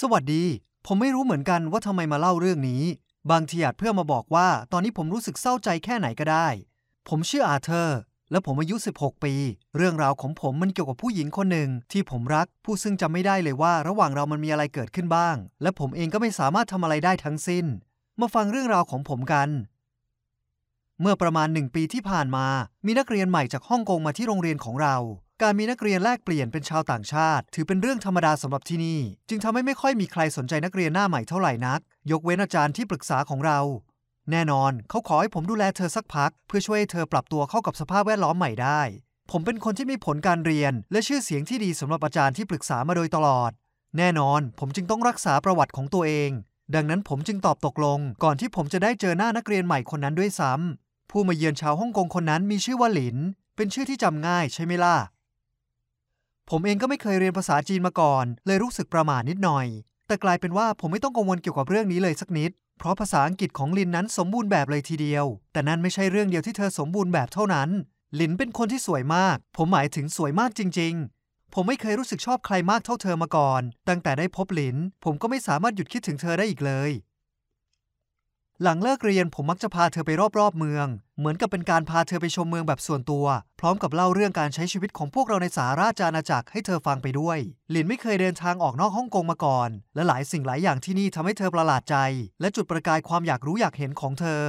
สวัสดี ผมไม่รู้เหมือนกันว่าทำไมมาเล่าเรื่องนี้ บางทีอาจเพื่อมาบอกว่า ตอนนี้ผมรู้สึกเศร้าใจแค่ไหนก็ได้ ผมชื่ออาเธอร์ และผมอายุ 16 ปี เรื่องราวของผมมันเกี่ยวกับผู้หญิงคนหนึ่งที่ผมรัก ผู้ซึ่งจำไม่ได้เลยว่า ระหว่างเรามันมีอะไรเกิดขึ้นบ้าง และผมเองก็ไม่สามารถทำอะไรได้ทั้งสิ้น มาฟังเรื่องราวของผมกัน เมื่อประมาณหนึ่งปีที่ผ่านมา มีนักเรียนใหม่จากฮ่องกงมาที่โรงเรียนของเรา การมีนักเรียนแลกเปลี่ยนเป็นชาวต่างชาติ ถือเป็นเรื่องธรรมดาสำหรับที่นี่ จึงทำให้ไม่ค่อยมีใครสนใจนักเรียนหน้าใหม่เท่าไหร่นัก ยกเว้นอาจารย์ที่ปรึกษาของเรา แน่นอนเขาขอให้ผมดูแลเธอสักพัก เพื่อช่วยให้เธอปรับตัวเข้ากับสภาพแวดล้อมใหม่ได้ ผมเป็นคนที่มีผลการเรียน และชื่อเสียงที่ดีสำหรับอาจารย์ที่ปรึกษามาโดยตลอด แน่นอน ผมจึงต้องรักษาประวัติของตัวเอง ดังนั้นผมจึงตอบตกลง ก่อนที่ผมจะได้เจอหน้านักเรียนใหม่คนนั้นด้วยซ้ำผู้มาเยือนชาวฮ่องกงคนนั้นมีชื่อว่าหลิน เป็นชื่อที่จำง่ายใช่ไหมล่ะ ผมเองก็ไม่เคยเรียนภาษาจีนมาก่อน เลยรู้สึกประหม่านิดหน่อย แต่กลายเป็นว่าผมไม่ต้องกังวลเกี่ยวกับเรื่องนี้เลยสักนิด เพราะภาษาอังกฤษของลินนั้นสมบูรณ์แบบเลยทีเดียว แต่นั่นไม่ใช่เรื่องเดียวที่เธอสมบูรณ์แบบเท่านั้น ลินเป็นคนที่สวยมาก ผมหมายถึงสวยมากจริง ๆ ผมไม่เคยรู้สึกชอบใครมากเท่าเธอมาก่อน ตั้งแต่ได้พบลิน ผมก็ไม่สามารถหยุดคิดถึงเธอได้อีกเลย หลังเลิกเรียนผมมักจะพาเธอไปรอบๆเมือง เหมือนกับเป็นการพาเธอไปชมเมืองแบบส่วนตัว พร้อมกับเล่าเรื่องการใช้ชีวิตของพวกเราในสาราชอาณาจักรให้เธอฟังไปด้วย หลินไม่เคยเดินทางออกนอกฮ่องกงมาก่อน และหลายสิ่งหลายอย่างที่นี่ทำให้เธอประหลาดใจ และจุดประกายความอยากรู้อยากเห็นของเธอ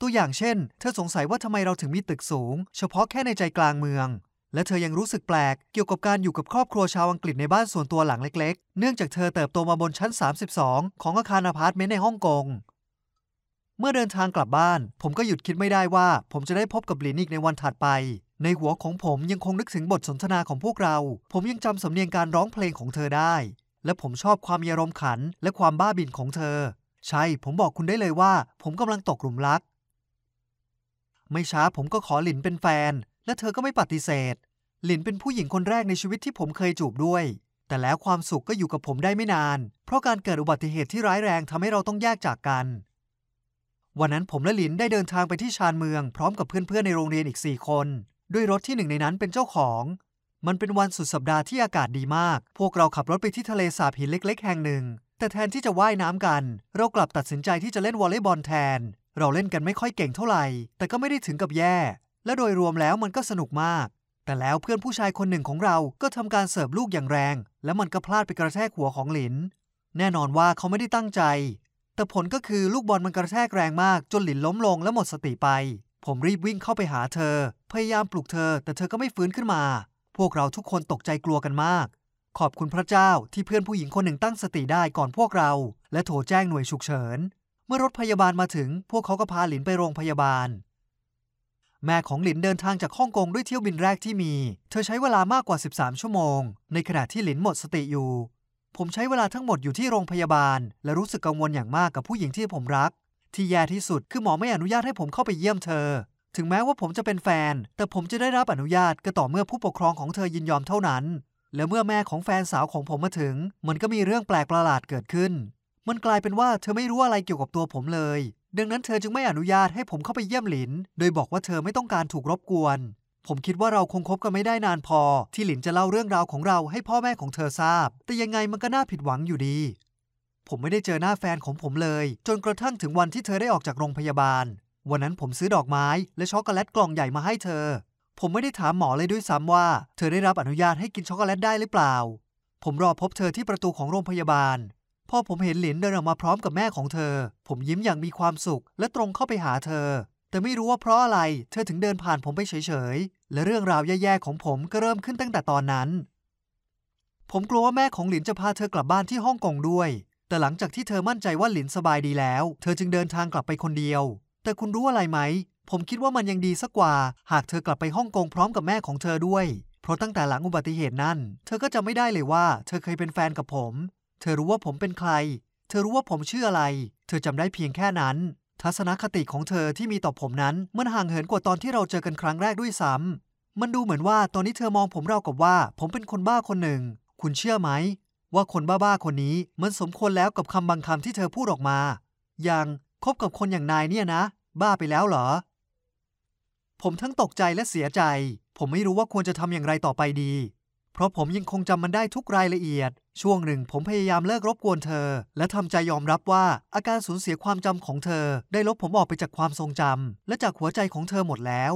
ตัวอย่างเช่น เธอสงสัยว่าทำไมเราถึงมีตึกสูง เฉพาะแค่ในใจกลางเมืองและเธอยังรู้สึกแปลกเกี่ยวกับการอยู่กับครอบครัวชาวอังกฤษในบ้านส่วนตัวหลังเล็ก ๆ เนื่องจากเธอเติบโตมาบนชั้น 32 ของอาคารอพาร์ตเมนต์ในฮ่องกง เมื่อเดินทางกลับบ้าน ผมก็หยุดคิดไม่ได้ว่า ผมจะได้พบกับหลินอีกในวันถัดไป ในหัวของผมยังคงนึกถึงบทสนทนาของพวกเรา ผมยังจำสำเนียงการร้องเพลงของเธอได้ และผมชอบความมีอารมณ์ขันและความบ้าบิ่นของเธอ ใช่ ผมบอกคุณได้เลยว่า ผมกำลังตกหลุมรัก ไม่ช้าผมก็ขอหลินเป็นแฟน และเธอก็ไม่ปฏิเสธ หลินเป็นผู้หญิงคนแรกในชีวิตที่ผมเคยจูบด้วยแต่แล้วความสุขก็อยู่กับผมได้ไม่นาน เพราะการเกิดอุบัติเหตุที่ร้ายแรงทำให้เราต้องแยกจากกัน วันนั้นผมและหลินได้เดินทางไปที่ชานเมือง พร้อมกับเพื่อนๆในโรงเรียนอีก 4 คน ด้วยรถที่หนึ่งในนั้นเป็นเจ้าของ มันเป็นวันสุดสัปดาห์ที่อากาศดีมาก พวกเราขับรถไปที่ทะเลสาบหินเล็ก ๆ แห่งหนึ่ง แต่แทนที่จะว่ายน้ำกัน เรากลับตัดสินใจที่จะเล่นวอลเลย์บอลแทน เราเล่นกันไม่ค่อยเก่งเท่าไหร่ แต่ก็ไม่ได้ถึงกับแย่ และโดยรวมแล้วมันก็สนุกมาก แต่แล้วเพื่อนผู้ชายคนหนึ่งของเราก็ทำการเสิร์ฟลูกอย่างแรง และมันก็พลาดไปกระแทกหัวของหลิน แน่นอนว่าเขาไม่ได้ตั้งใจ แต่ผลก็คือลูกบอลมันกระแทกแรงมากจนหลินล้มลงและหมดสติไป ผมรีบวิ่งเข้าไปหาเธอ พยายามปลุกเธอ แต่เธอก็ไม่ฟื้นขึ้นมา พวกเราทุกคนตกใจกลัวกันมาก ขอบคุณพระเจ้าที่เพื่อนผู้หญิงคนหนึ่งตั้งสติได้ก่อนพวกเรา และโทรแจ้งหน่วยฉุกเฉิน เมื่อรถพยาบาลมาถึง พวกเขาก็พาหลินไปโรงพยาบาล แม่ของหลินเดินทางจากฮ่องกงด้วยเที่ยวบินแรกที่มี เธอใช้เวลามากกว่า 13 ชั่วโมง ในขณะที่หลินหมดสติอยู่ ผมใช้เวลาทั้งหมดอยู่ที่โรงพยาบาล และรู้สึกกังวลอย่างมากกับผู้หญิงที่ผมรัก ที่แย่ที่สุดคือหมอไม่อนุญาตให้ผมเข้าไปเยี่ยมเธอ ถึงแม้ว่าผมจะเป็นแฟน แต่ผมจะได้รับอนุญาตก็ต่อเมื่อผู้ปกครองของเธอยินยอมเท่านั้น และเมื่อแม่ของแฟนสาวของผมมาถึง มันก็มีเรื่องแปลกประหลาดเกิดขึ้น มันกลายเป็นว่าเธอไม่รู้อะไรเกี่ยวกับตัวผมเลย ดังนั้นเธอจึงไม่อนุญาตให้ผมเข้าไปเยี่ยมหลิน โดยบอกว่าเธอไม่ต้องการถูกรบกวน ผมคิดว่าเราคงคบกันไม่ได้นานพอ ที่หลินจะเล่าเรื่องราวของเราให้พ่อแม่ของเธอทราบ แต่ยังไงมันก็น่าผิดหวังอยู่ดี ผมไม่ได้เจอหน้าแฟนของผมเลย จนกระทั่งถึงวันที่เธอได้ออกจากโรงพยาบาล วันนั้นผมซื้อดอกไม้และช็อกโกแลตกล่องใหญ่มาให้เธอ ผมไม่ได้ถามหมอเลยด้วยซ้ำว่า เธอได้รับอนุญาตให้กินช็อกโกแลตได้หรือเปล่า ผมรอพบเธอที่ประตูของโรงพยาบาลพอผมเห็นหลินเดินออกมาพร้อมกับแม่ของเธอ ผมยิ้มอย่างมีความสุขและตรงเข้าไปหาเธอ แต่ไม่รู้ว่าเพราะอะไร เธอถึงเดินผ่านผมไปเฉยๆ และเรื่องราวแย่ๆของผมก็เริ่มขึ้นตั้งแต่ตอนนั้น ผมกลัวว่าแม่ของหลินจะพาเธอกลับบ้านที่ฮ่องกงด้วย แต่หลังจากที่เธอมั่นใจว่าหลินสบายดีแล้ว เธอจึงเดินทางกลับไปคนเดียว แต่คุณรู้อะไรไหม ผมคิดว่ามันยังดีสักกว่า หากเธอกลับไปฮ่องกงพร้อมกับแม่ของเธอด้วย เพราะตั้งแต่หลังอุบัติเหตุนั้น เธอก็จะไม่ได้เลยว่า เธอเคยเป็นแฟนกับผม เธอรู้ว่าผมเป็นใคร เธอรู้ว่าผมชื่ออะไร เธอจำได้เพียงแค่นั้น ทัศนคติของเธอที่มีต่อผมนั้น มันห่างเหินกว่าตอนที่เราเจอกันครั้งแรกด้วยซ้ำมันดูเหมือนว่าตอนนี้เธอมองผมเรากับว่า ผมเป็นคนบ้าคนหนึ่ง คุณเชื่อไหม ว่าคนบ้าๆคนนี้มันสมควรแล้วกับคำบางคำที่เธอพูดออกมา อย่างคบกับคนอย่างนายเนี่ยนะ บ้าไปแล้วเหรอ ผมทั้งตกใจและเสียใจ ผมไม่รู้ว่าควรจะทำอย่างไรต่อไปดี เพราะผมยังคงจำมันได้ทุกรายละเอียด ช่วงหนึ่งผมพยายามเลิกรบกวนเธอ และทำใจยอมรับว่าอาการสูญเสียความจำของเธอ ได้ลบผมออกไปจากความทรงจำและจากหัวใจของเธอหมดแล้ว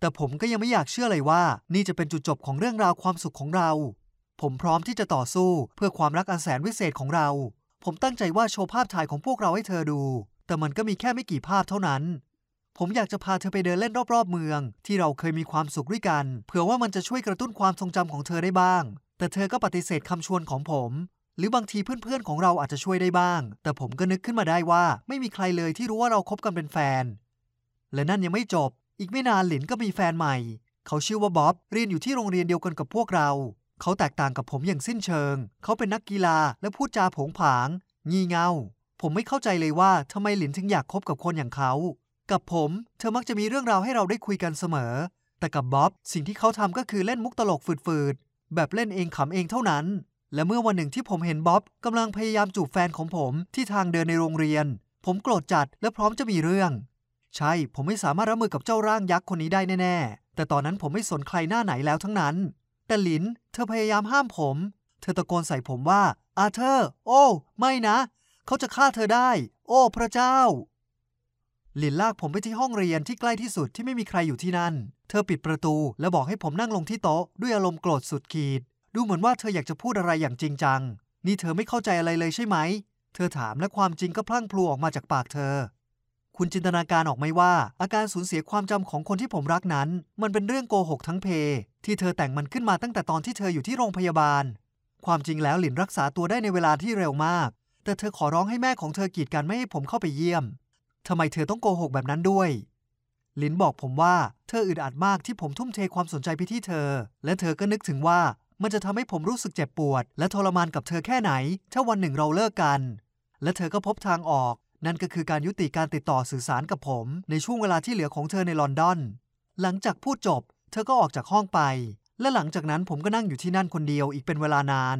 แต่ผมก็ยังไม่อยากเชื่อเลยว่า นี่จะเป็นจุดจบของเรื่องราวความสุขของเรา ผมพร้อมที่จะต่อสู้เพื่อความรักอันแสนวิเศษของเรา ผมตั้งใจว่าโชว์ภาพถ่ายของพวกเราให้เธอดู แต่มันก็มีแค่ไม่กี่ภาพเท่านั้น ผมอยากจะพาเธอไปเดินเล่นรอบๆเมือง ที่เราเคยมีความสุขด้วยกัน เผื่อว่ามันจะช่วยกระตุ้นความทรงจำของเธอได้บ้าง แต่เธอก็ปฏิเสธคำชวนของผม หรือบางทีเพื่อนๆของเราอาจจะช่วยได้บ้าง แต่ผมก็นึกขึ้นมาได้ว่าไม่มีใครเลยที่รู้ว่าเราคบกันเป็นแฟน และนั่นยังไม่จบ อีกไม่นานหลินก็มีแฟนใหม่ เขาชื่อว่าบ๊อบเรียนอยู่ที่โรงเรียนเดียวกันกับพวกเรา เขาแตกต่างกับผมอย่างสิ้นเชิง เขาเป็นนักกีฬาและพูดจาผงผาง งี่เง่าผมไม่เข้าใจเลยว่าทำไมหลินถึงอยากคบกับคนอย่างเขา กับผม เธอมักจะมีเรื่องราวให้เราได้คุยกันเสมอ แต่กับบ๊อบสิ่งที่เขาทำก็คือเล่นมุกตลกฝืดๆ แบบเล่นเองขำเองเท่านั้น และเมื่อวันหนึ่งที่ผมเห็นบ๊อบกำลังพยายามจูบแฟนของผมที่ทางเดินในโรงเรียน ผมโกรธจัดและพร้อมจะมีเรื่อง ใช่ ผมไม่สามารถรับมือกับเจ้าร่างยักษ์คนนี้ได้แน่ๆ แต่ตอนนั้นผมไม่สนใครหน้าไหนแล้วทั้งนั้น แต่หลิน เธอพยายามห้ามผม เธอตะโกนใส่ผมว่าอาเธอร์ โอ้ ไม่นะ เขาจะฆ่าเธอได้ โอ้ พระเจ้า ลินลากผมไปที่ห้องเรียนที่ใกล้ที่สุดที่ไม่มีใครอยู่ที่นั่น เธอปิดประตูและบอกให้ผมนั่งลงที่โต๊ะด้วยอารมณ์โกรธสุดขีด ดูเหมือนว่าเธออยากจะพูดอะไรอย่างจริงจัง นี่เธอไม่เข้าใจอะไรเลยใช่ไหม เธอถามและความจริงก็พลั่งพลูออกมาจากปากเธอ คุณจินตนาการออกไหมว่า อาการสูญเสียความจำของคนที่ผมรักนั้น มันเป็นเรื่องโกหกทั้งเพ ที่เธอแต่งมันขึ้นมาตั้งแต่ตอนที่เธออยู่ที่โรงพยาบาล ความจริงแล้วหลินรักษาตัวได้ในเวลาที่เร็วมาก แต่เธอขอร้องให้แม่ของเธอกีดกันไม่ให้ผมเข้าไปเยี่ยม ทำไมเธอต้องโกหกแบบนั้นด้วย ลินบอกผมว่าเธออึดอัดมากที่ผมทุ่มเทความสนใจไปที่เธอ และเธอก็นึกถึงว่ามันจะทำให้ผมรู้สึกเจ็บปวด และทรมานกับเธอแค่ไหน ถ้าวันหนึ่งเราเลิกกัน และเธอก็พบทางออก นั่นก็คือการยุติการติดต่อสื่อสารกับผม ในช่วงเวลาที่เหลือของเธอในลอนดอน หลังจากพูดจบ เธอก็ออกจากห้องไป และหลังจากนั้นผมก็นั่งอยู่ที่นั่นคนเดียวอีกเป็นเวลานาน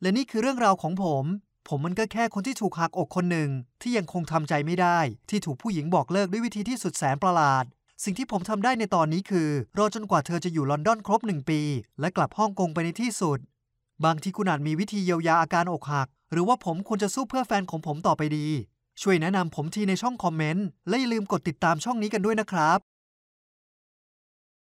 และนี่คือเรื่องราวของผม ผมมันก็แค่คนที่ถูกหักอกคนหนึ่ง ที่ยังคงทำใจไม่ได้ ที่ถูกผู้หญิงบอกเลิกด้วยวิธีที่สุดแสนประหลาด สิ่งที่ผมทำได้ในตอนนี้คือ รอจนกว่าเธอจะอยู่ลอนดอนครบหนึ่งปี และกลับฮ่องกงไปในที่สุด บางทีคุณอาจมีวิธีเยียวยาอาการอกหัก หรือว่าผมควรจะสู้เพื่อแฟนของผมต่อไปดี ช่วยแนะนำผมทีในช่องคอมเมนต์และอย่าลืมกดติดตามช่องนี้กันด้วยนะครับ